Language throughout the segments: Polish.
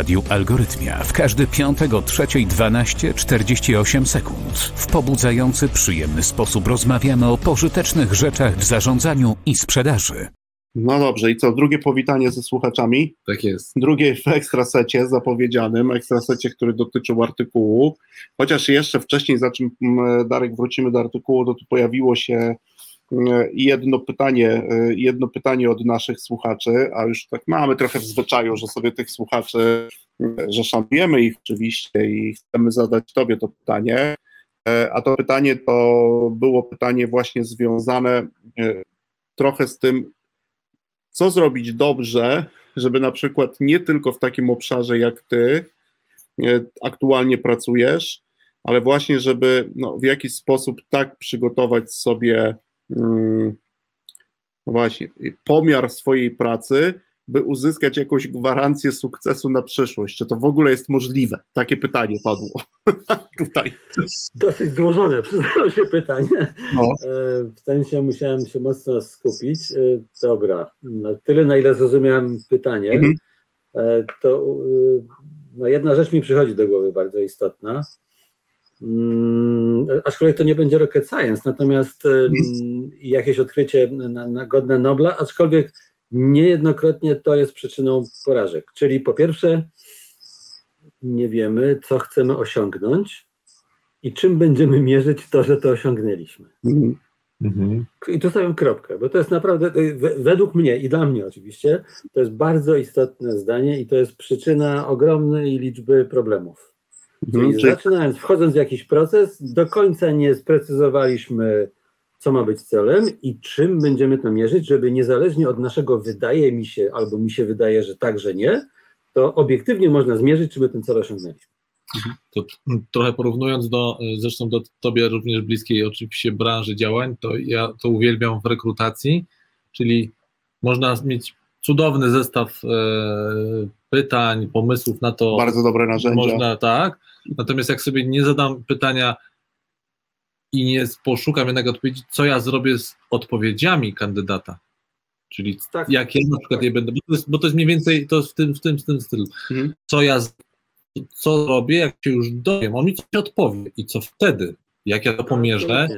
Radiu Algorytmia w każdy piątek o 3.12.48 sekund. W pobudzający, przyjemny sposób rozmawiamy o pożytecznych rzeczach w zarządzaniu i sprzedaży. No dobrze, i co? Drugie powitanie ze słuchaczami. Tak jest. Drugie w ekstrasecie zapowiedzianym, ekstrasecie, który dotyczył artykułu. Chociaż jeszcze wcześniej, za czym mm, Darek wrócimy do artykułu, to tu pojawiło się jedno pytanie, y, jedno pytanie od naszych słuchaczy, a już tak mamy trochę w zwyczaju, że sobie tych słuchaczy, y, że szanujemy ich oczywiście i chcemy zadać Tobie to pytanie. E, a to pytanie to było pytanie właśnie związane trochę z tym, co zrobić dobrze, żeby na przykład nie tylko w takim obszarze jak ty e, aktualnie pracujesz, ale właśnie, żeby no, w jakiś sposób tak przygotować sobie właśnie pomiar swojej pracy, by uzyskać jakąś gwarancję sukcesu na przyszłość? Czy to w ogóle jest możliwe? Takie pytanie padło tutaj. Dosyć złożone, przyznaję się pytanie. No. E, w sensie musiałem się mocno skupić. E, dobra, na tyle na ile zrozumiałem pytanie, mhm. E, to no jedna rzecz mi przychodzi do głowy bardzo istotna. Mm, aczkolwiek to nie będzie rocket science, natomiast mhm. jakieś odkrycie na, na godne Nobla, aczkolwiek Niejednokrotnie to jest przyczyną porażek. Czyli po pierwsze, nie wiemy, co chcemy osiągnąć i czym będziemy mierzyć to, że to osiągnęliśmy. Mhm. I tu stawiam kropkę, bo to jest naprawdę, według mnie i dla mnie oczywiście, to jest bardzo istotne zdanie i to jest przyczyna ogromnej liczby problemów. Mhm. Czyli zaczynając, wchodząc w jakiś proces, do końca nie sprecyzowaliśmy co ma być celem i czym będziemy to mierzyć, żeby niezależnie od naszego wydaje mi się, albo mi się wydaje, że tak, że nie, to obiektywnie można zmierzyć, czy my ten cel osiągnęliśmy. To trochę porównując do, zresztą do Tobie również bliskiej oczywiście branży działań, to ja to uwielbiam w rekrutacji, czyli można mieć cudowny zestaw e, pytań, pomysłów na to. Bardzo dobre narzędzia. Można, tak. Natomiast jak sobie nie zadam pytania, i nie poszukam jednak odpowiedzi, co ja zrobię z odpowiedziami kandydata. Czyli tak, jak ja na przykład je będę, bo to, jest, bo to jest mniej więcej to w tym, w tym, w tym stylu. Mhm. Co ja co robię, jak się już dowiem, on mi coś odpowie i co wtedy, jak ja to pomierzę.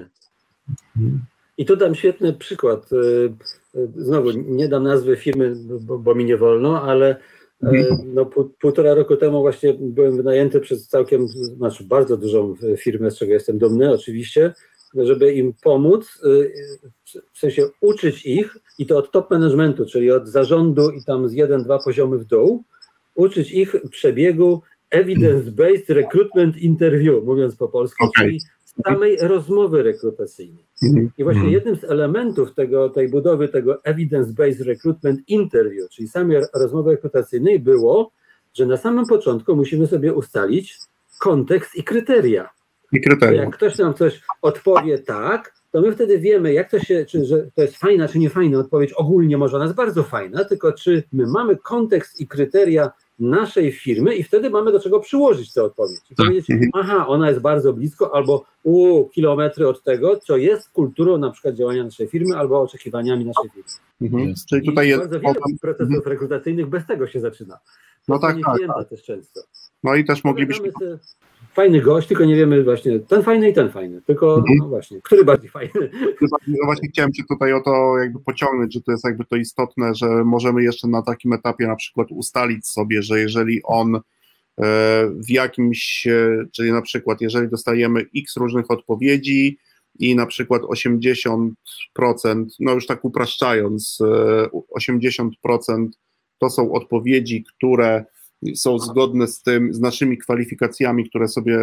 I tu dam świetny przykład. Y, y, znowu nie dam nazwy firmy, bo, bo mi nie wolno, ale no, półtora roku temu właśnie byłem wynajęty przez całkiem, znaczy bardzo dużą firmę, z czego jestem dumny oczywiście, żeby im pomóc, e, w sensie uczyć ich i to od top managementu, czyli od zarządu i tam z jeden, dwa poziomy w dół, uczyć ich przebiegu evidence-based recruitment interview, mówiąc po polsku, okay. czyli samej rozmowy rekrutacyjnej. Mhm. I właśnie jednym z elementów tego, tej budowy tego evidence-based recruitment interview, czyli samej rozmowy rekrutacyjnej było, że na samym początku musimy sobie ustalić kontekst i kryteria. I kryteria. Jak ktoś nam coś odpowie tak, to my wtedy wiemy, jak to się, czy że to jest fajna, czy nie fajna odpowiedź. Ogólnie może ona jest bardzo fajna, tylko czy my mamy kontekst i kryteria naszej firmy i wtedy mamy do czego przyłożyć tę odpowiedź. I tak. powiedzieć, mhm. aha, ona jest bardzo blisko, albo u kilometry od tego, co jest kulturą na przykład działania naszej firmy, albo oczekiwaniami naszej firmy. Mhm. Czyli tutaj jest bardzo wiele procesów mhm. rekrutacyjnych bez tego się zaczyna. No tak, tak, tak. też często. No i też moglibyśmy fajny gość, tylko nie wiemy właśnie ten fajny i ten fajny, tylko mhm. no właśnie, który bardziej fajny. No właśnie chciałem Cię tutaj o to jakby pociągnąć, że to jest jakby to istotne, że możemy jeszcze na takim etapie na przykład ustalić sobie, że jeżeli on e, w jakimś, e, czyli na przykład jeżeli dostajemy x różnych odpowiedzi i na przykład 80%, no już tak upraszczając, 80% e, to są odpowiedzi, które są zgodne z tym, z naszymi kwalifikacjami, które sobie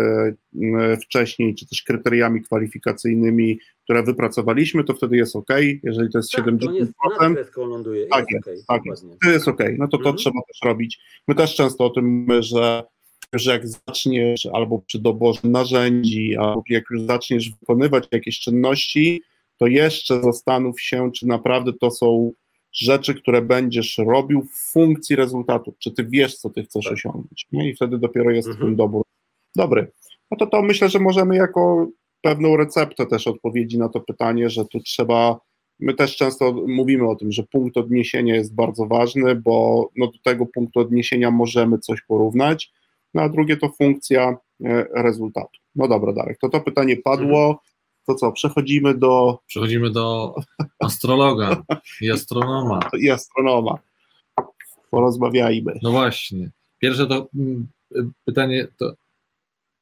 mm, wcześniej, czy też kryteriami kwalifikacyjnymi, które wypracowaliśmy, to wtedy jest ok. Jeżeli to jest tak, 70%, to jest, ląduje, tak jest, okay, tak jest, to jest ok. No to to mhm. trzeba też robić. My też często o tym mówimy, że że jak zaczniesz albo przy doborze narzędzi, albo jak już zaczniesz wykonywać jakieś czynności, to jeszcze zastanów się, czy naprawdę to są rzeczy, które będziesz robił w funkcji rezultatu. Czy ty wiesz, co ty chcesz tak. osiągnąć? Nie? I wtedy dopiero jest mhm. ten dobór dobry. No to to myślę, że możemy jako pewną receptę też odpowiedzi na to pytanie, że tu trzeba My też często mówimy o tym, że punkt odniesienia jest bardzo ważny, bo no, do tego punktu odniesienia możemy coś porównać, no a drugie to funkcja e, rezultatu. No dobra, Darek, to to pytanie padło. To co, przechodzimy do. Przechodzimy do astrologa i astronoma. I astronoma. Porozmawiajmy. No właśnie. Pierwsze to mm, pytanie to.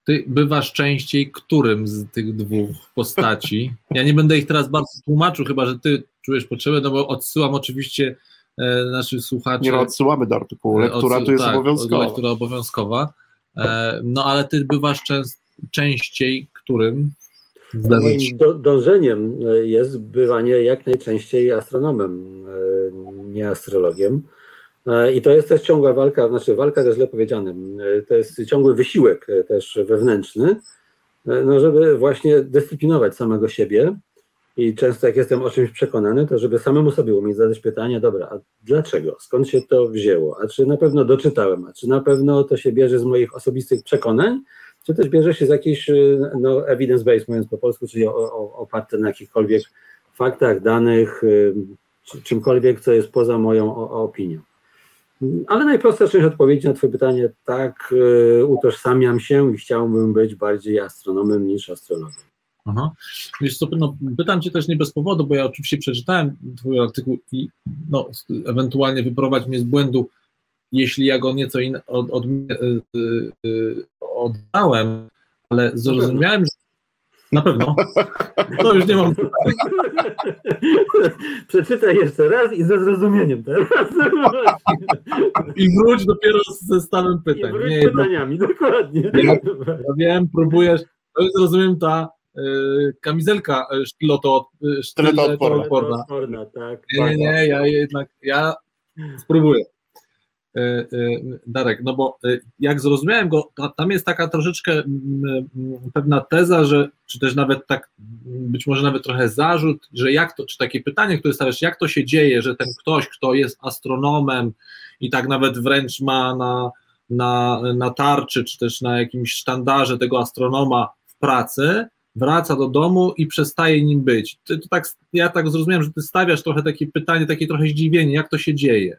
Ty bywasz częściej którym z tych dwóch postaci? Ja nie będę ich teraz bardzo tłumaczył, chyba że ty czujesz potrzebę, no bo odsyłam oczywiście e, naszych słuchaczy. Nie no, odsyłamy do artykułu. Lektura tu jest tak, obowiązkowa. Lektura obowiązkowa. E, no ale ty bywasz częst, częściej którym? Moim do, dążeniem jest bywanie jak najczęściej astronomem, e, nie astrologiem. E, I to jest też ciągła walka, znaczy walka to źle powiedziane, e, to jest ciągły wysiłek też wewnętrzny, no żeby właśnie dyscyplinować samego siebie. I często jak jestem o czymś przekonany, to żeby samemu sobie umieć zadać pytanie, dobra, a dlaczego? Skąd się to wzięło? A czy na pewno doczytałem? A czy na pewno to się bierze z moich osobistych przekonań? Czy też bierze się z jakiejś y, no, evidence-based, mówiąc po polsku, czyli oparte na jakichkolwiek faktach, danych, y, czymkolwiek, co jest poza moją opinią. Ale najprostsza część odpowiedzi na Twoje pytanie, tak, y, utożsamiam się i chciałbym być bardziej astronomem niż astrologiem. Aha. Wiesz co, no, pytam Cię też nie bez powodu, bo ja oczywiście przeczytałem Twój artykuł i no, ewentualnie wyprowadź mnie z błędu, jeśli ja go nieco in, od, od, oddałem, ale zrozumiałem, że na pewno. To już nie mam Przeczytaj jeszcze raz i ze zrozumieniem teraz. I wróć dopiero z zestawem pytań. I wróć nie, pytaniami, no, dokładnie. Ja, ja wiem, próbujesz, to jest rozumiem ta y, kamizelka y, sztyloto, y, sztylotoodporna. Tak, nie, nie, nie, ja jednak, ja spróbuję. E, e, Darek, no bo e, jak zrozumiałem go, tam jest taka troszeczkę pewna teza, że, czy też nawet tak, być może nawet trochę zarzut, że jak to, czy takie pytanie, które stawiasz, jak to się dzieje, że ten ktoś, kto jest astronomem i tak nawet wręcz ma na, na, na tarczy, czy też na jakimś sztandarze tego astronoma w pracy, wraca do domu i przestaje nim być. Ty, tak, ja tak zrozumiałem, że ty stawiasz trochę takie pytanie, takie trochę zdziwienie, jak to się dzieje.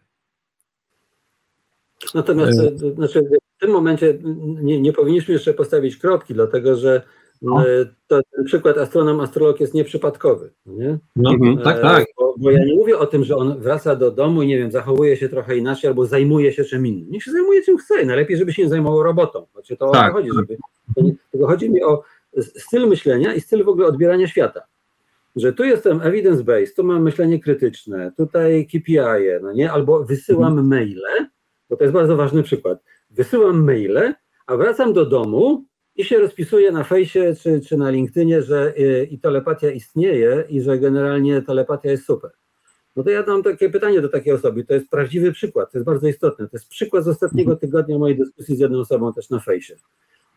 Natomiast e, znaczy, w tym momencie nie, nie powinniśmy jeszcze postawić kropki, dlatego że no. E, to, ten przykład astronom, astrolog jest nieprzypadkowy. Nie? No, mhm, tak, tak. Bo, bo, ja nie mówię o tym, że on wraca do domu i nie wiem, zachowuje się trochę inaczej albo zajmuje się czym innym. Niech się zajmuje czym chce. Najlepiej, żeby się nie zajmował robotą. Znaczy, to tak. o to chodzi. Żeby, to chodzi mi o styl myślenia i styl w ogóle odbierania świata. Że tu jestem evidence-based, tu mam myślenie krytyczne, tutaj KPI, no nie? albo wysyłam mhm. maile, bo to jest bardzo ważny przykład. Wysyłam maile, a wracam do domu i się rozpisuję na fejsie czy, czy na LinkedInie, że y, i telepatia istnieje i że generalnie telepatia jest super. No to ja dam takie pytanie do takiej osoby. To jest prawdziwy przykład, to jest bardzo istotne. To jest przykład z ostatniego mhm. tygodnia mojej dyskusji z jedną osobą też na fejsie.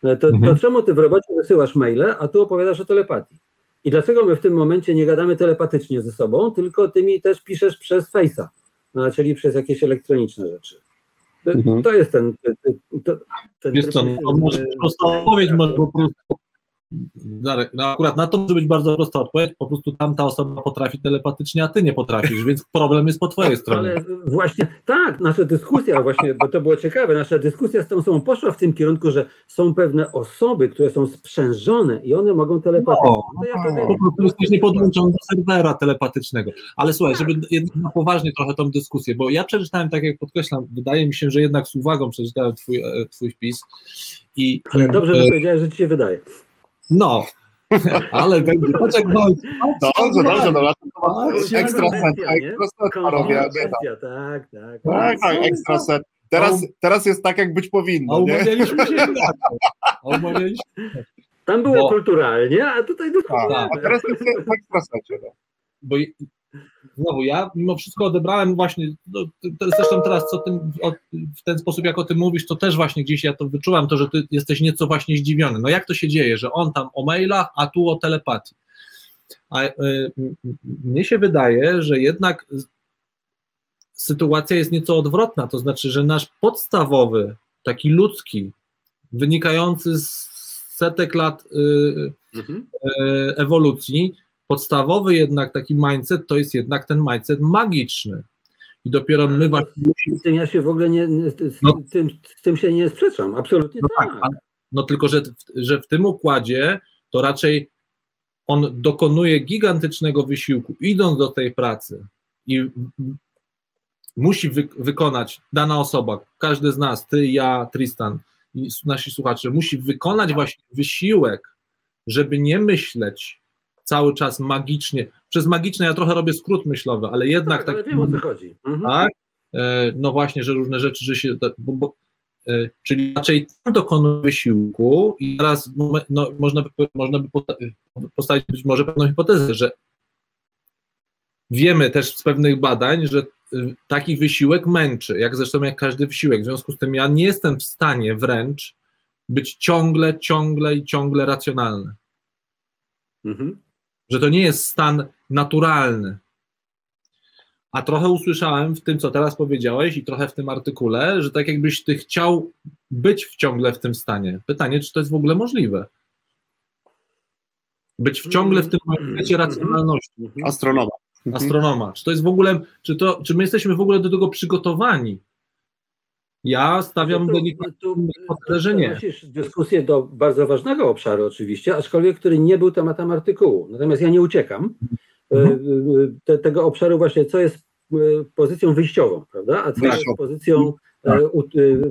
No to, mhm. to czemu ty w robocie wysyłasz maile, a tu opowiadasz o telepatii? I dlaczego my w tym momencie nie gadamy telepatycznie ze sobą, tylko ty mi też piszesz przez fejsa, no, czyli przez jakieś elektroniczne rzeczy? To, mhm. to jest ten. To, ten jest to, no, może prosta odpowiedź, może po prostu. No akurat na to może być bardzo prosta odpowiedź, po prostu tamta osoba potrafi telepatycznie, a ty nie potrafisz, więc problem jest po twojej stronie. Ale właśnie tak, nasza dyskusja właśnie, bo to było ciekawe, nasza dyskusja z tą osobą poszła w tym kierunku, że są pewne osoby, które są sprzężone i one mogą telepatycznie. No, no ja wtedy... Po prostu jesteś nie podłączony do serwera telepatycznego. Ale słuchaj, żeby jednak na poważnie trochę tą dyskusję, bo ja przeczytałem, tak jak podkreślam, wydaje mi się, że jednak z uwagą przeczytałem twój, e, twój wpis. I, Ale dobrze, że powiedziałeś, że ci się wydaje. No, ale będzie poczekaj. Dobrze, dobrze, dobra. Ekstra set, ekstra set, panowie. Tak, tak. Tak, tak, ekstra set. Teraz, teraz jest tak, jak być powinno. A umawialiśmy się Umawialiśmy. Tam było Bo, kulturalnie, a tutaj dokładnie. Tak, a teraz jest w ekstra secie. No. Bo znowu ja mimo wszystko odebrałem właśnie, no, zresztą teraz co tym, o, w ten sposób jak o tym mówisz, to też właśnie gdzieś ja to wyczułam, to, że ty jesteś nieco właśnie zdziwiony. No jak to się dzieje, że on tam o mailach, a tu o telepatii. A y, mnie się wydaje, że jednak sytuacja jest nieco odwrotna, to znaczy, że nasz podstawowy, taki ludzki, wynikający z setek lat y, mhm. y, ewolucji, podstawowy jednak taki mindset to jest jednak ten mindset magiczny. I dopiero my właśnie. Ja się w ogóle nie. Z, no, tym, z tym się nie sprzeczam, absolutnie no tak. tak. No tylko, że, że w tym układzie to raczej on dokonuje gigantycznego wysiłku, idąc do tej pracy i musi wy, wykonać dana osoba, każdy z nas, ty, ja, Tristan i nasi słuchacze, musi wykonać właśnie wysiłek, żeby nie myśleć cały czas magicznie. Przez magiczne ja trochę robię skrót myślowy, ale jednak tak. tak Ale wiem o co chodzi. Mhm. Tak? E, no właśnie, że różne rzeczy, że się. Bo, bo, e, czyli raczej tam dokonuje wysiłku i teraz no, można, by, można by postawić być może pewną hipotezę, że wiemy też z pewnych badań, że y, taki wysiłek męczy, jak zresztą jak każdy wysiłek. W związku z tym ja nie jestem w stanie wręcz być ciągle, ciągle i ciągle racjonalny. Mhm. Że to nie jest stan naturalny. A trochę usłyszałem w tym, co teraz powiedziałeś, i trochę w tym artykule, że tak jakbyś ty chciał być w ciągle w tym stanie. Pytanie, czy to jest w ogóle możliwe? Być w ciągle w tym momencie racjonalności. Astronoma. Astronoma. Czy to jest w ogóle, czy, to, czy my jesteśmy w ogóle do tego przygotowani? Ja stawiam to, delikatnie to, że nie. dyskusję do bardzo ważnego obszaru oczywiście, aczkolwiek który nie był tematem artykułu. Natomiast ja nie uciekam mhm. te, tego obszaru właśnie, co jest pozycją wyjściową, prawda? A co jest pozycją tak.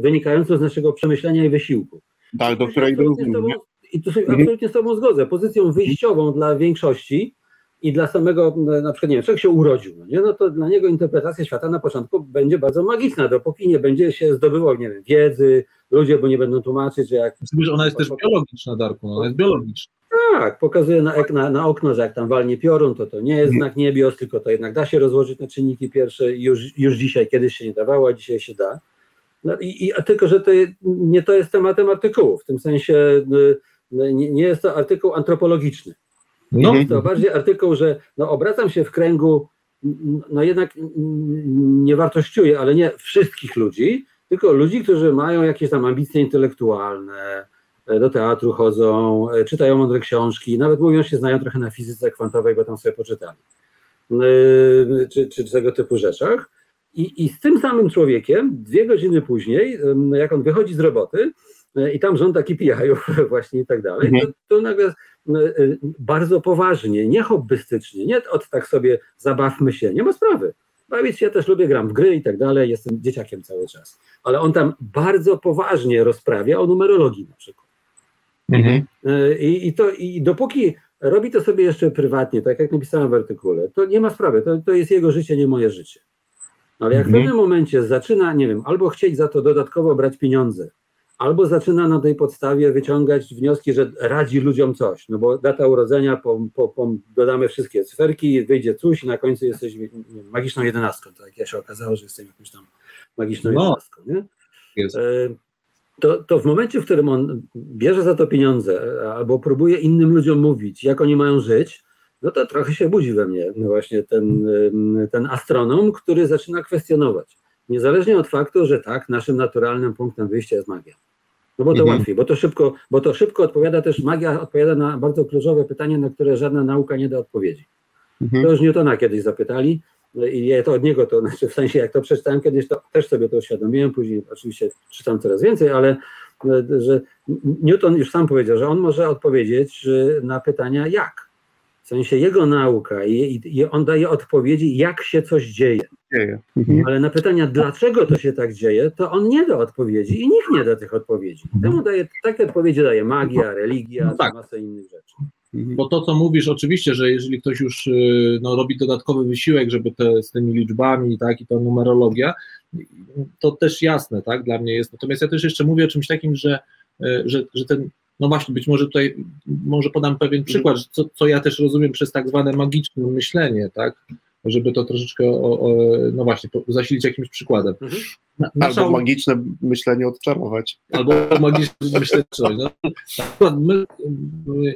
wynikającą z naszego przemyślenia i wysiłku. Tak, do której rozumiem. I tu się absolutnie z Tobą zgodzę. Pozycją wyjściową dla większości i dla samego, na przykład, nie wiem, człowiek się urodził, no, nie? no to dla niego interpretacja świata na początku będzie bardzo magiczna, dopóki nie będzie się zdobywał, nie wiem, wiedzy, ludzie, bo nie będą tłumaczyć, że jak... Że ona jest też biologiczna, Darku, no, ona jest biologiczna. Tak, pokazuje na, na, na, okno, że jak tam walnie piorun, to to nie jest znak niebios, tylko to jednak da się rozłożyć na czynniki pierwsze już, już dzisiaj, kiedyś się nie dawało, a dzisiaj się da. No i, i tylko, że to nie to jest tematem artykułu, w tym sensie y, y, nie, nie jest to artykuł antropologiczny. No. Jest to bardziej artykuł, że no, obracam się w kręgu, no jednak nie wartościuję, ale nie wszystkich ludzi, tylko ludzi, którzy mają jakieś tam ambicje intelektualne, e, do teatru chodzą, e, czytają mądre książki, nawet mówią się znają trochę na fizyce kwantowej, bo tam sobie poczytali, e, czy, czy tego typu rzeczach. I, I z tym samym człowiekiem, dwie godziny później, jak on wychodzi z roboty, i tam żąda KPI-ów właśnie i tak dalej, to, mhm. to nagle bardzo poważnie, nie hobbystycznie, nie od tak sobie zabawmy się, nie ma sprawy. Bawić się, ja też lubię, gram w gry i tak dalej, jestem dzieciakiem cały czas. Ale on tam bardzo poważnie rozprawia o numerologii na przykład. Mhm. I, I, to, I dopóki robi to sobie jeszcze prywatnie, tak jak napisałem w artykule, to nie ma sprawy, to, to jest jego życie, nie moje życie. Ale jak w mhm. pewnym momencie zaczyna, nie wiem, albo chcieć za to dodatkowo brać pieniądze, albo zaczyna na tej podstawie wyciągać wnioski, że radzi ludziom coś, no bo data urodzenia, po, po, po dodamy wszystkie cyferki, wyjdzie coś i na końcu jesteś magiczną jedenastką, tak jak się okazało, że jestem jakąś tam magiczną no. jedenastką, nie? E, to, to w momencie, w którym on bierze za to pieniądze albo próbuje innym ludziom mówić, jak oni mają żyć, no to trochę się budzi we mnie no właśnie ten, ten astronom, który zaczyna kwestionować. Niezależnie od faktu, że tak, naszym naturalnym punktem wyjścia jest magia. No bo to mhm. łatwiej, bo to szybko, bo to szybko odpowiada też, magia odpowiada na bardzo kluczowe pytanie, na które żadna nauka nie da odpowiedzi. Mhm. To już Newtona kiedyś zapytali no i ja to od niego, to znaczy w sensie jak to przeczytałem kiedyś, to też sobie to uświadomiłem, później oczywiście czytam coraz więcej, ale że Newton już sam powiedział, że on może odpowiedzieć na pytania jak. W sensie jego nauka i, i on daje odpowiedzi, jak się coś dzieje dzieje. Mhm. Ale na pytania, dlaczego to się tak dzieje, to on nie da odpowiedzi i nikt nie da tych odpowiedzi. Mhm. Temu daje, takie odpowiedzi daje magia, religia, no tak. masę innych rzeczy. Mhm. Bo to, co mówisz, oczywiście, że jeżeli ktoś już y, no, robi dodatkowy wysiłek, żeby te, z tymi liczbami tak, i ta numerologia, to też jasne, tak, dla mnie jest. Natomiast ja też jeszcze mówię o czymś takim, że, y, że, że ten, no właśnie, być może tutaj, może podam pewien przykład, co, co ja też rozumiem przez tak zwane magiczne myślenie, tak, żeby to troszeczkę, o, o, no właśnie, zasilić jakimś przykładem. Mhm. Albo magiczne myślenie odczarować. Albo magiczne myślenie odczarować. No, my, my,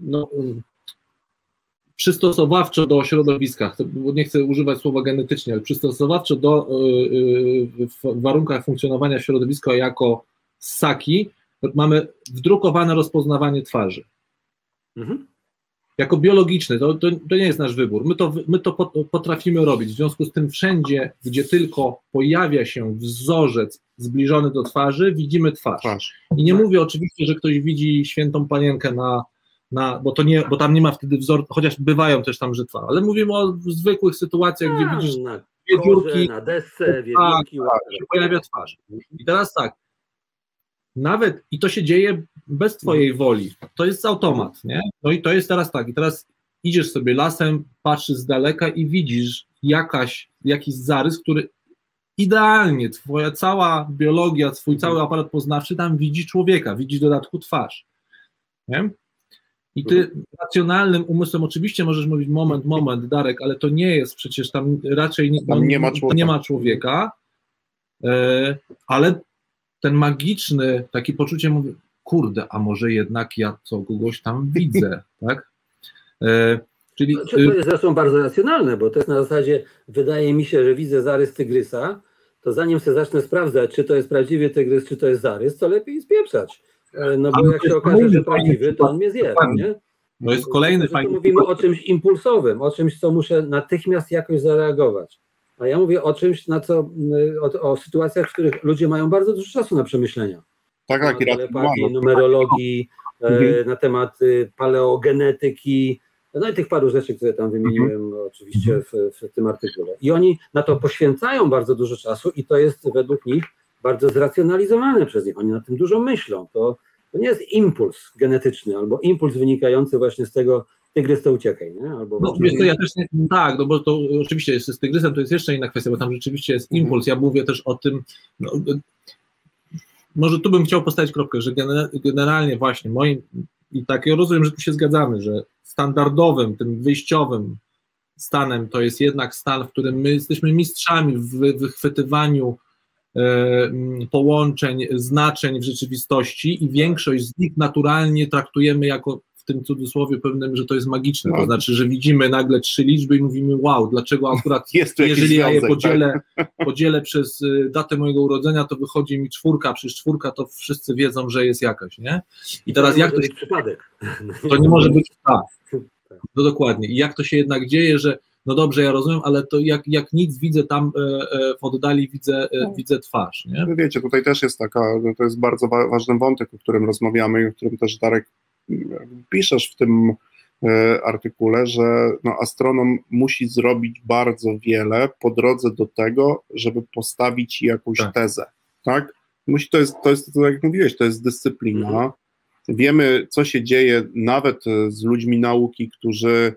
no, przystosowawczo do środowiska, nie chcę używać słowa genetycznie, ale przystosowawczo do y, y, w warunkach funkcjonowania środowiska jako ssaki mamy wdrukowane rozpoznawanie twarzy. Mhm. jako biologiczny, to, to, to, nie jest nasz wybór. My to, my to potrafimy robić. W związku z tym, wszędzie, gdzie tylko pojawia się wzorzec zbliżony do twarzy, widzimy twarz. twarz. I nie mówię oczywiście, że ktoś widzi świętą panienkę na, na bo, to nie, bo tam nie ma wtedy wzoru, chociaż bywają też tam żytwa, ale mówimy o zwykłych sytuacjach, gdzie widzisz dwie dziurki, na desce, wiewiórki, tak, się pojawia twarz. I teraz tak, nawet, i to się dzieje bez twojej woli, to jest automat, nie? No i to jest teraz tak, i teraz idziesz sobie lasem, patrzysz z daleka i widzisz jakaś, jakiś zarys, który idealnie, twoja cała biologia, twój cały aparat poznawczy tam widzi człowieka, widzi w dodatku twarz, nie? I ty racjonalnym umysłem oczywiście możesz mówić moment, moment, Darek, ale to nie jest przecież tam raczej nie, tam nie, ma, człowieka. nie ma człowieka, e, ale ten magiczny, takie poczucie, mówię, kurde, a może jednak ja to kogoś tam widzę, tak? E, czyli, znaczy, to jest zresztą bardzo racjonalne, bo to jest na zasadzie, wydaje mi się, że widzę zarys tygrysa, to zanim sobie zacznę sprawdzać, czy to jest prawdziwy tygrys, czy to jest zarys, to lepiej spieprzać. E, no bo jak się okaże, że prawdziwy, to on mnie zje, nie? No jest kolejny fajny. Mówimy o czymś impulsowym, o czymś, co muszę natychmiast jakoś zareagować. A ja mówię o czymś, na co, o, o sytuacjach, w których ludzie mają bardzo dużo czasu na przemyślenia. Tak, tak, telepatii, numerologii, e, mhm. na temat y, paleogenetyki, no i tych paru rzeczy, które tam wymieniłem mhm. oczywiście w, w, tym artykule. I oni na to poświęcają bardzo dużo czasu i to jest według nich bardzo zracjonalizowane przez nich. Oni na tym dużo myślą. To, to nie jest impuls genetyczny albo impuls wynikający właśnie z tego, tygrys to uciekaj, nie? Albo no, wiesz, to ja też nie, tak, no bo to oczywiście jest z tygrysem, to jest jeszcze inna kwestia, bo tam rzeczywiście jest mhm. impuls. Ja mówię też o tym, no, może tu bym chciał postawić kropkę, że generalnie właśnie moim, i tak ja rozumiem, że tu się zgadzamy, że standardowym, tym wyjściowym stanem to jest jednak stan, w którym my jesteśmy mistrzami w wychwytywaniu e, połączeń, znaczeń w rzeczywistości i większość z nich naturalnie traktujemy jako tym cudzysłowie pewnym, że to jest magiczne. To no. znaczy, że widzimy nagle trzy liczby i mówimy, wow, dlaczego akurat, jeżeli ja je podzielę, tak? podzielę przez y, datę mojego urodzenia, to wychodzi mi czwórka, przecież czwórka to wszyscy wiedzą, że jest jakaś, nie? I teraz to jak to się... przypadek. To nie może być tak. No dokładnie. I jak to się jednak dzieje, że no dobrze, ja rozumiem, ale to jak, jak nic widzę tam e, e, w oddali, widzę, e, tak. widzę twarz. Nie? No wiecie, tutaj też jest taka, no to jest bardzo ważny wątek, o którym rozmawiamy i o którym też Darek piszesz w tym e, artykule, że no, astronom musi zrobić bardzo wiele po drodze do tego, żeby postawić jakąś tak. tezę, tak? Musi, to jest, to jest, to jak mówiłeś, to jest dyscyplina. Mhm. Wiemy, co się dzieje nawet z ludźmi nauki, którzy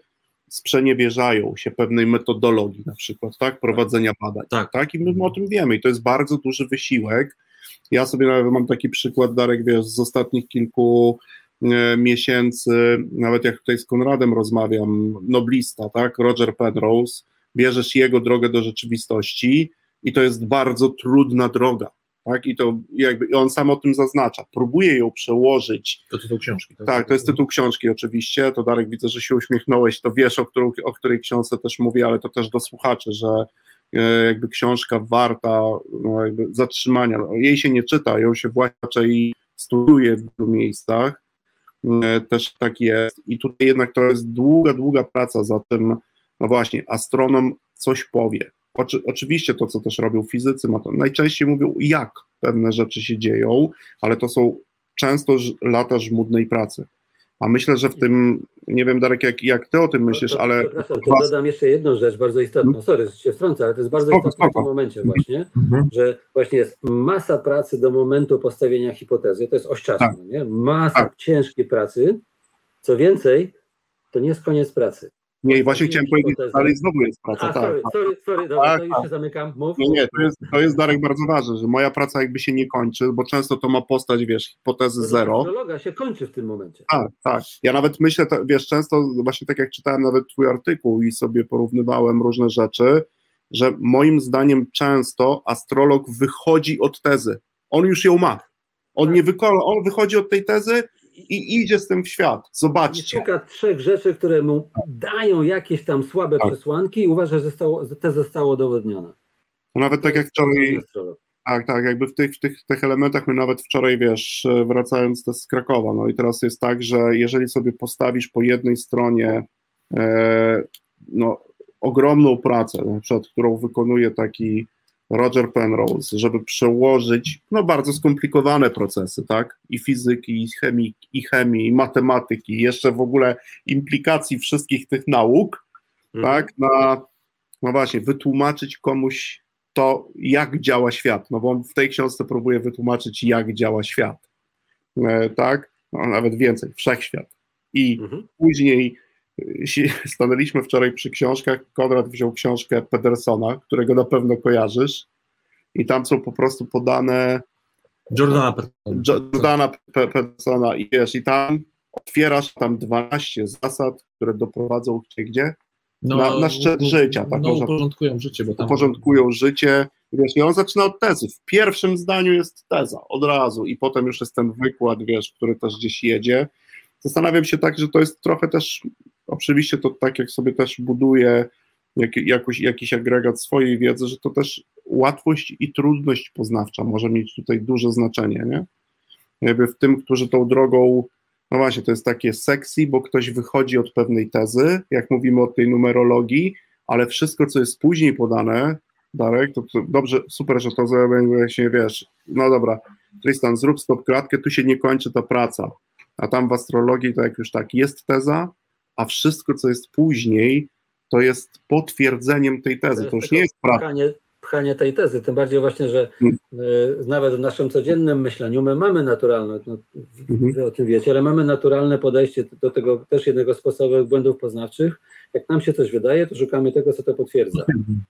sprzeniewierzają się pewnej metodologii, na przykład, tak, prowadzenia badań, tak, tak, i my o tym wiemy i to jest bardzo duży wysiłek. Ja sobie nawet mam taki przykład, Darek, wiesz, z ostatnich kilku E, miesięcy, nawet jak tutaj z Konradem rozmawiam, noblista, tak, Roger Penrose, bierzesz jego drogę do rzeczywistości i to jest bardzo trudna droga, tak, i to jakby, i on sam o tym zaznacza, próbuje ją przełożyć. To tytuł książki. Tak, tak to jest tytuł książki oczywiście, to Darek widzę, że się uśmiechnąłeś, to wiesz, o, którą, o której książce też mówię, ale to też do słuchaczy, że e, jakby książka warta no jakby zatrzymania, jej się nie czyta, ją się właśnie i studiuje w wielu miejscach, E, też tak jest. I tutaj jednak to jest długa, długa praca za tym, no właśnie, astronom coś powie. Oczy, oczywiście to, co też robią fizycy, ma to, najczęściej mówią, jak pewne rzeczy się dzieją, ale to są często lata żmudnej pracy. A myślę, że w tym, nie wiem Darek, jak, jak ty o tym myślisz, ale... Przepraszam, to was... dodam jeszcze jedną rzecz bardzo istotną, hmm? sorry, że się wtrącę, ale to jest bardzo spoko, istotne spoko. w tym momencie właśnie, hmm. że właśnie jest masa pracy do momentu postawienia hipotezy, to jest oś czasu, tak. nie? masa tak. ciężkiej pracy, co więcej, to nie jest koniec pracy. Nie, właśnie chciałem powiedzieć, ale znowu jest praca. A, tak, sorry, tak. sorry, sorry, dobra, tak, to już tak. się zamykam. Mów. Nie, nie, to jest, to jest Darek bardzo ważne, że moja praca jakby się nie kończy, bo często to ma postać, wiesz, hipotezy to zero. Technologia się kończy w tym momencie. Tak, tak. Ja nawet myślę, wiesz, często właśnie tak jak czytałem nawet twój artykuł i sobie porównywałem różne rzeczy, że moim zdaniem często astrolog wychodzi od tezy. On już ją ma. On tak. nie wyko- on wychodzi od tej tezy i idzie z tym w świat. Zobaczcie. Szuka trzech rzeczy, które mu dają jakieś tam słabe tak. przesłanki i uważa, że zostało, te zostało udowodnione. Nawet tak jak wczoraj, Tak, tak, jakby w tych, w tych, tych elementach my nawet wczoraj, wiesz, wracając z Krakowa, no i teraz jest tak, że jeżeli sobie postawisz po jednej stronie e, no, ogromną pracę, na przykład, którą wykonuje taki Roger Penrose, żeby przełożyć no, bardzo skomplikowane procesy, tak? I fizyki, i chemii, i chemii, i matematyki, jeszcze w ogóle implikacji wszystkich tych nauk, mhm. tak? Na, no właśnie, wytłumaczyć komuś to, jak działa świat. No bo w tej książce próbuje wytłumaczyć, jak działa świat. E, tak? No, nawet więcej, wszechświat. I mhm. później stanęliśmy wczoraj przy książkach. Konrad wziął książkę Pedersona, którego na pewno kojarzysz, i tam są po prostu podane. Jordana Jordana Pedersona, i wiesz, i tam otwierasz tam 12 zasad, które doprowadzą cię gdzie? No, na, na szczyt życia. Tak no, uporządkują życie. Bo tam... Uporządkują życie. Wiesz, I on zaczyna od tezy. W pierwszym zdaniu jest teza, od razu, i potem już jest ten wykład, wiesz, który też gdzieś jedzie. Zastanawiam się tak, że to jest trochę też Oczywiście to tak jak sobie też buduje jak, jakoś, jakiś agregat swojej wiedzy, że to też łatwość i trudność poznawcza może mieć tutaj duże znaczenie, nie? Jakby w tym, którzy tą drogą, no właśnie, to jest takie sexy, bo ktoś wychodzi od pewnej tezy, jak mówimy o tej numerologii, ale wszystko, co jest później podane, Darek, to, to dobrze, super, że to zrobię, właśnie wiesz, no dobra, Tristan, zrób stop klatkę, tu się nie kończy ta praca, a tam w astrologii to jak już tak, jest teza, a wszystko, co jest później, to jest potwierdzeniem tej tezy. To, to już nie jest prawda. Pchanie, pchanie tej tezy, tym bardziej właśnie, że hmm. y, nawet w naszym codziennym myśleniu my mamy naturalne, no, hmm. wy o tym wiecie, ale mamy naturalne podejście do tego też jednego z podstawowych błędów poznawczych. Jak nam się coś wydaje, to szukamy tego, co to potwierdza.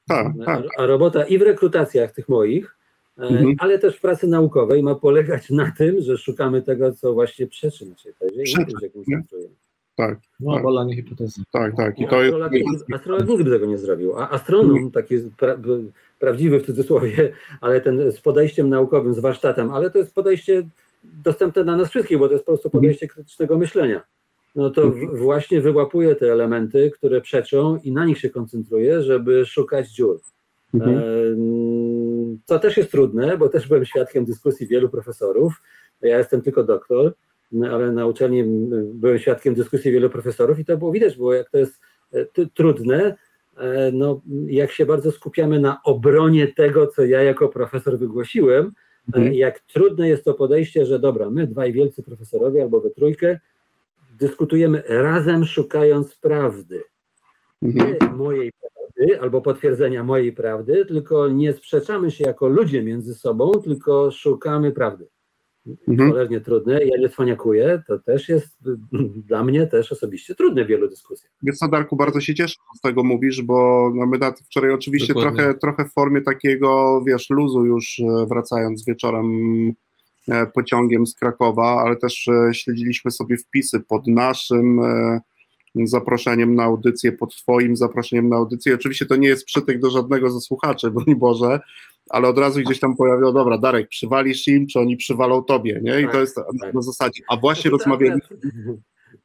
Tak, tak. A, a robota i w rekrutacjach tych moich, mhm. ale też w pracy naukowej ma polegać na tym, że szukamy tego, co właśnie przeczy naszej tezie i na tym się koncentrujemy. Tak. No, tak. badanie hipotezy. Tak, tak. I to astrolog, jest... astrolog nigdy by tego nie zrobił. A astronom, mhm. taki pra, prawdziwy w cudzysłowie, ale ten z podejściem naukowym, z warsztatem, ale to jest podejście dostępne dla nas wszystkich, bo to jest po prostu podejście krytycznego myślenia. No to w, właśnie wyłapuje te elementy, które przeczą i na nich się koncentruje, żeby szukać dziur. Mhm. E, to też jest trudne, bo też byłem świadkiem dyskusji wielu profesorów. Ja jestem tylko doktor ale na uczelni byłem świadkiem dyskusji wielu profesorów i to było widać, było jak to jest e, trudne, e, no, jak się bardzo skupiamy na obronie tego, co ja jako profesor wygłosiłem, e, mhm. jak trudne jest to podejście, że dobra, my dwaj wielcy profesorowie albo we trójkę dyskutujemy razem szukając prawdy. Mhm. Nie mojej prawdy albo potwierdzenia mojej prawdy, tylko nie sprzeczamy się jako ludzie między sobą, tylko szukamy prawdy mhm. cholernie trudne. Ja nie cwaniakuję, to też jest dla mnie też osobiście trudne w wielu dyskusjach. Wiesz co, Darku, bardzo się cieszę, że z tego mówisz, bo no my wczoraj oczywiście trochę, trochę w formie takiego, wiesz, luzu już e, wracając wieczorem e, pociągiem z Krakowa, ale też e, śledziliśmy sobie wpisy pod naszym zaproszeniem na audycję, pod Twoim zaproszeniem na audycję. Oczywiście to nie jest przytyk do żadnego ze słuchaczy, broń Boże, ale od razu gdzieś tam pojawiło, dobra, Darek, przywalisz im, czy oni przywalą tobie, nie? I tak, to jest tak. na zasadzie. A właśnie tak, rozmawialiśmy.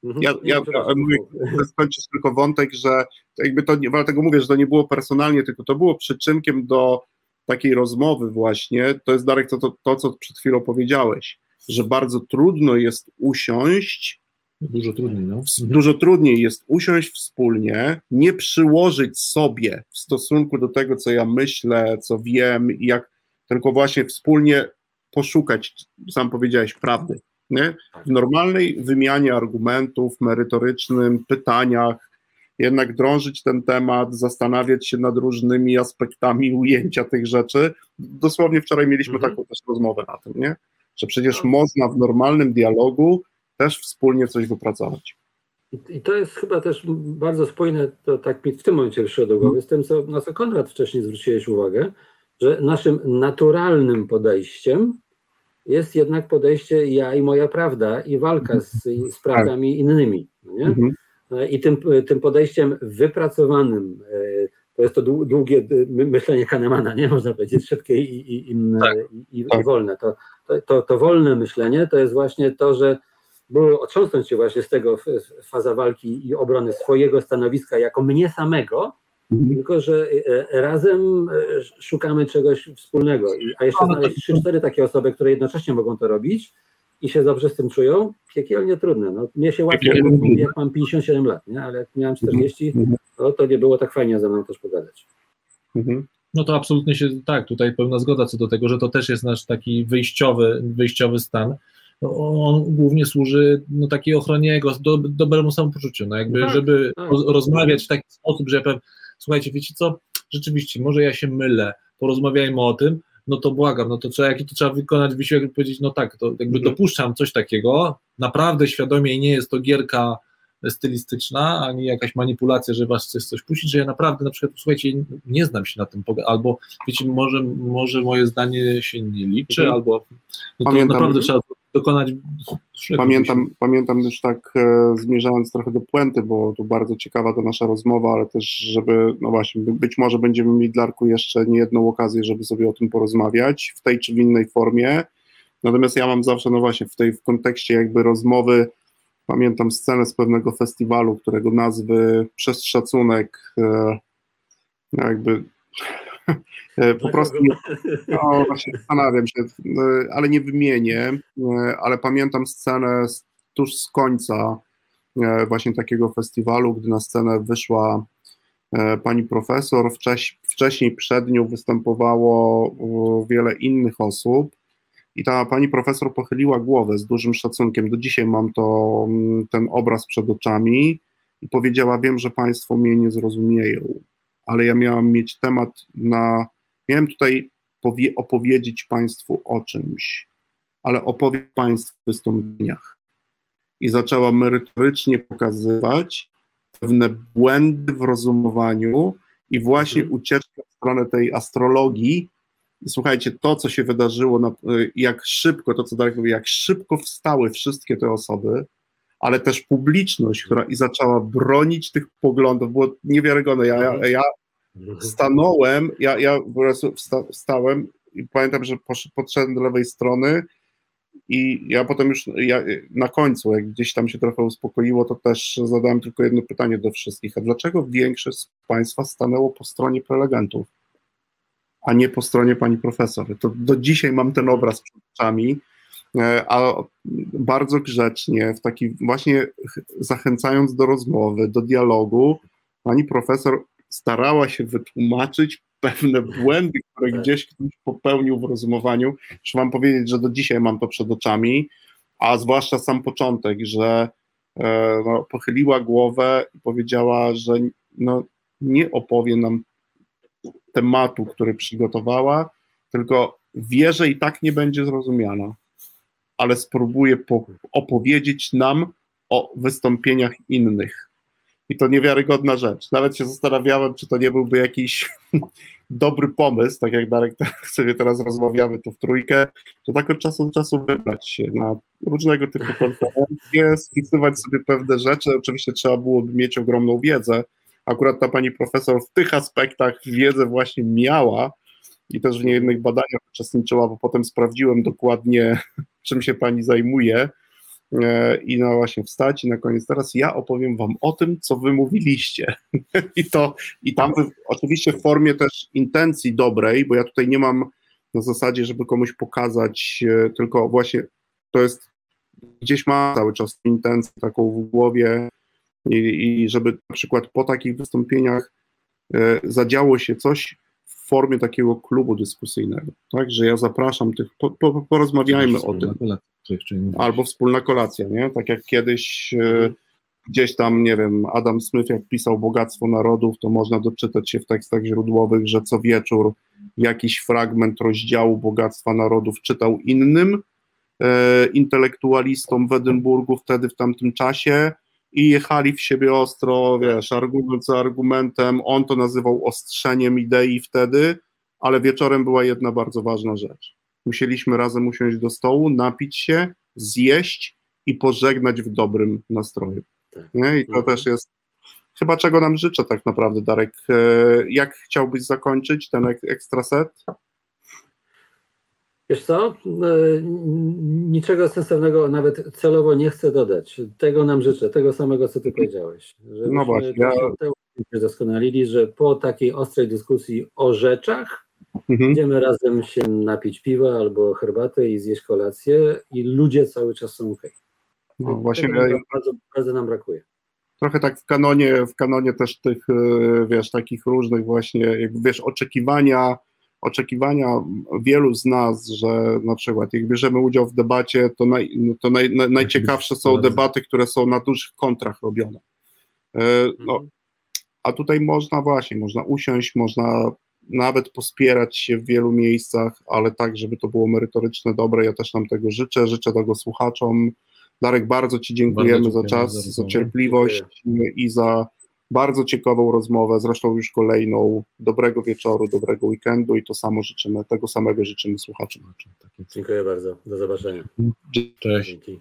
Mhm. Ja, ja, ja mówię, skończyć tylko wątek, że jakby to, nie, dlatego mówię, że to nie było personalnie, tylko to było przyczynkiem do takiej rozmowy właśnie, to jest Darek to, to, to co przed chwilą powiedziałeś, że bardzo trudno jest usiąść Dużo trudniej, no. Dużo trudniej jest usiąść wspólnie, nie przyłożyć sobie w stosunku do tego, co ja myślę, co wiem, i jak tylko właśnie wspólnie poszukać, sam powiedziałeś, prawdy. Nie? W normalnej wymianie argumentów, merytorycznym, pytaniach, jednak drążyć ten temat, zastanawiać się nad różnymi aspektami ujęcia tych rzeczy. Dosłownie wczoraj mieliśmy mhm. taką też rozmowę na tym, nie? że przecież tak. można w normalnym dialogu też wspólnie coś wypracować. I to jest chyba też bardzo spójne, to tak mi w tym momencie wyszło do głowy, z tym, co, na co Konrad wcześniej zwróciłeś uwagę, że naszym naturalnym podejściem jest jednak podejście ja i moja prawda i walka z, z prawdami tak. innymi. Nie? Mhm. I tym, tym podejściem wypracowanym, e, to jest to długie myślenie Kahnemana, nie można powiedzieć, szybkie i, i, i, tak. i, i tak. wolne. To, to, to wolne myślenie to jest właśnie to, że było otrząsnąć się właśnie z tego faza walki i obrony swojego stanowiska jako mnie samego, Mhm. Tylko, że razem szukamy czegoś wspólnego. A jeszcze no, znaleźć 3-4 takie osoby, które jednocześnie mogą to robić i się dobrze z tym czują, piekielnie trudne. No, mnie się łatwiej jak mam 57 lat, nie? ale jak miałem 40, to, to nie było tak fajnie ze mną też pogadać. No to absolutnie się, tak, tutaj pełna zgoda co do tego, że to też jest nasz taki wyjściowy, wyjściowy stan. On głównie służy no, takiej ochronie jego, do, dobremu samopoczuciu, no jakby, tak, żeby tak. rozmawiać w taki sposób, że ja powiem, słuchajcie, wiecie co, rzeczywiście, może ja się mylę, porozmawiajmy o tym, no to błagam, no to trzeba, jaki to trzeba wykonać wysiłek, powiedzieć, no tak, to jakby mhm. dopuszczam coś takiego, naprawdę świadomie i nie jest to gierka stylistyczna, ani jakaś manipulacja, że was chce coś puścić, że ja naprawdę na przykład, słuchajcie, nie znam się na tym, albo wiecie, może, może moje zdanie się nie liczy, mhm. albo no to Pamiętam, naprawdę trzeba dokonać. Pamiętam, pamiętam też tak, e, zmierzając trochę do puenty, bo tu bardzo ciekawa to nasza rozmowa, ale też, żeby, no właśnie, być może będziemy mieli dla Arku jeszcze niejedną okazję, żeby sobie o tym porozmawiać w tej czy w innej formie. Natomiast ja mam zawsze, no właśnie, w tej w kontekście jakby rozmowy, pamiętam scenę z pewnego festiwalu, którego nazwy przez szacunek e, jakby E, po prostu, no właśnie zastanawiam się, e, ale nie wymienię, e, ale pamiętam scenę tuż z końca właśnie takiego festiwalu, gdy na scenę wyszła pani profesor. Wcześniej przed nią występowało wiele innych osób. I ta pani profesor pochyliła głowę z dużym szacunkiem. Do dzisiaj mam to, mm, ten obraz przed oczami i powiedziała: Wiem, że Państwo mnie nie zrozumieją, ale ja miałam mieć temat na. Miałem tutaj powie, opowiedzieć Państwu o czymś, ale opowiem Państwu w wystąpieniach. I zaczęła merytorycznie pokazywać pewne błędy w rozumowaniu i właśnie mhm. ucieczkę w stronę tej astrologii. I słuchajcie, to, co się wydarzyło, na, jak szybko, to co Darek mówi, jak szybko wstały wszystkie te osoby, ale też publiczność, która i zaczęła bronić tych poglądów, było niewiarygodne. Ja, ja, ja stanąłem, ja, ja wstałem i pamiętam, że podszedłem do lewej strony i ja potem już ja, na końcu, jak gdzieś tam się trochę uspokoiło, to też zadałem tylko jedno pytanie do wszystkich. A dlaczego większość z Państwa stanęło po stronie prelegentów, a nie po stronie pani profesor? To do dzisiaj mam ten obraz przed oczami a bardzo grzecznie, w taki właśnie zachęcając do rozmowy, do dialogu, pani profesor starała się wytłumaczyć pewne błędy, które tak. gdzieś ktoś popełnił w rozumowaniu. Muszę wam powiedzieć, że do dzisiaj mam to przed oczami, a zwłaszcza sam początek, że e, no, pochyliła głowę i powiedziała, że no, nie opowie nam tematu, który przygotowała, tylko wie, że i tak nie będzie zrozumiana ale spróbuję po, opowiedzieć nam o wystąpieniach innych. I to niewiarygodna rzecz. Nawet się zastanawiałem, czy to nie byłby jakiś dobry pomysł, tak jak Darek sobie teraz rozmawiamy tu w trójkę, że tak od czasu do czasu wybrać się na różnego typu konferencje, spisywać sobie pewne rzeczy. Oczywiście trzeba byłoby mieć ogromną wiedzę. Akurat ta pani profesor w tych aspektach wiedzę właśnie miała, i też w niejednych badaniach uczestniczyła, bo potem sprawdziłem dokładnie, czym się pani zajmuje. E, I no właśnie wstać i na koniec teraz ja opowiem wam o tym, co wy mówiliście. I to, i tam oczywiście w formie też intencji dobrej, bo ja tutaj nie mam na zasadzie, żeby komuś pokazać, e, tylko właśnie to jest gdzieś ma cały czas intencję taką w głowie i, i żeby na przykład po takich wystąpieniach e, zadziało się coś, formie takiego klubu dyskusyjnego, tak, że ja zapraszam tych, po, po, porozmawiajmy o tym, albo wspólna kolacja, nie, tak jak kiedyś e, gdzieś tam, nie wiem, Adam Smith jak pisał Bogactwo Narodów, to można doczytać się w tekstach źródłowych, że co wieczór jakiś fragment rozdziału Bogactwa Narodów czytał innym e, intelektualistom w Edynburgu wtedy w tamtym czasie, i jechali w siebie ostro, wiesz, argument za argumentem. On to nazywał ostrzeniem idei wtedy, ale wieczorem była jedna bardzo ważna rzecz. Musieliśmy razem usiąść do stołu, napić się, zjeść i pożegnać w dobrym nastroju. Tak. Nie? I to mhm. też jest chyba czego nam życzę tak naprawdę, Darek. E, jak chciałbyś zakończyć ten ekstra set? Wiesz co, e, niczego sensownego nawet celowo nie chcę dodać. Tego nam życzę, tego samego, co ty powiedziałeś. No właśnie. Ja... się doskonalili, że po takiej ostrej dyskusji o rzeczach mhm. idziemy razem się napić piwa albo herbatę i zjeść kolację i ludzie cały czas są ok. No, właśnie bardzo, bardzo nam brakuje trochę tak w kanonie, w kanonie też tych, e, wiesz, takich różnych właśnie, wiesz, oczekiwania, oczekiwania wielu z nas, że na przykład jak bierzemy udział w debacie, to, naj, no to naj, naj, najciekawsze są debaty, które są na dużych kontrach robione. E, no, mhm. a tutaj można właśnie, można usiąść, można nawet pospierać się w wielu miejscach, ale tak, żeby to było merytoryczne, dobre. Ja też nam tego życzę, życzę tego słuchaczom. Darek, bardzo Ci dziękujemy bardzo za czas, za, cierpliwość i za bardzo ciekawą rozmowę, zresztą już kolejną. Dobrego wieczoru, dobrego weekendu i to samo życzymy, tego samego życzymy słuchaczom. Dziękuję bardzo. Do zobaczenia. Cześć. Dzięki.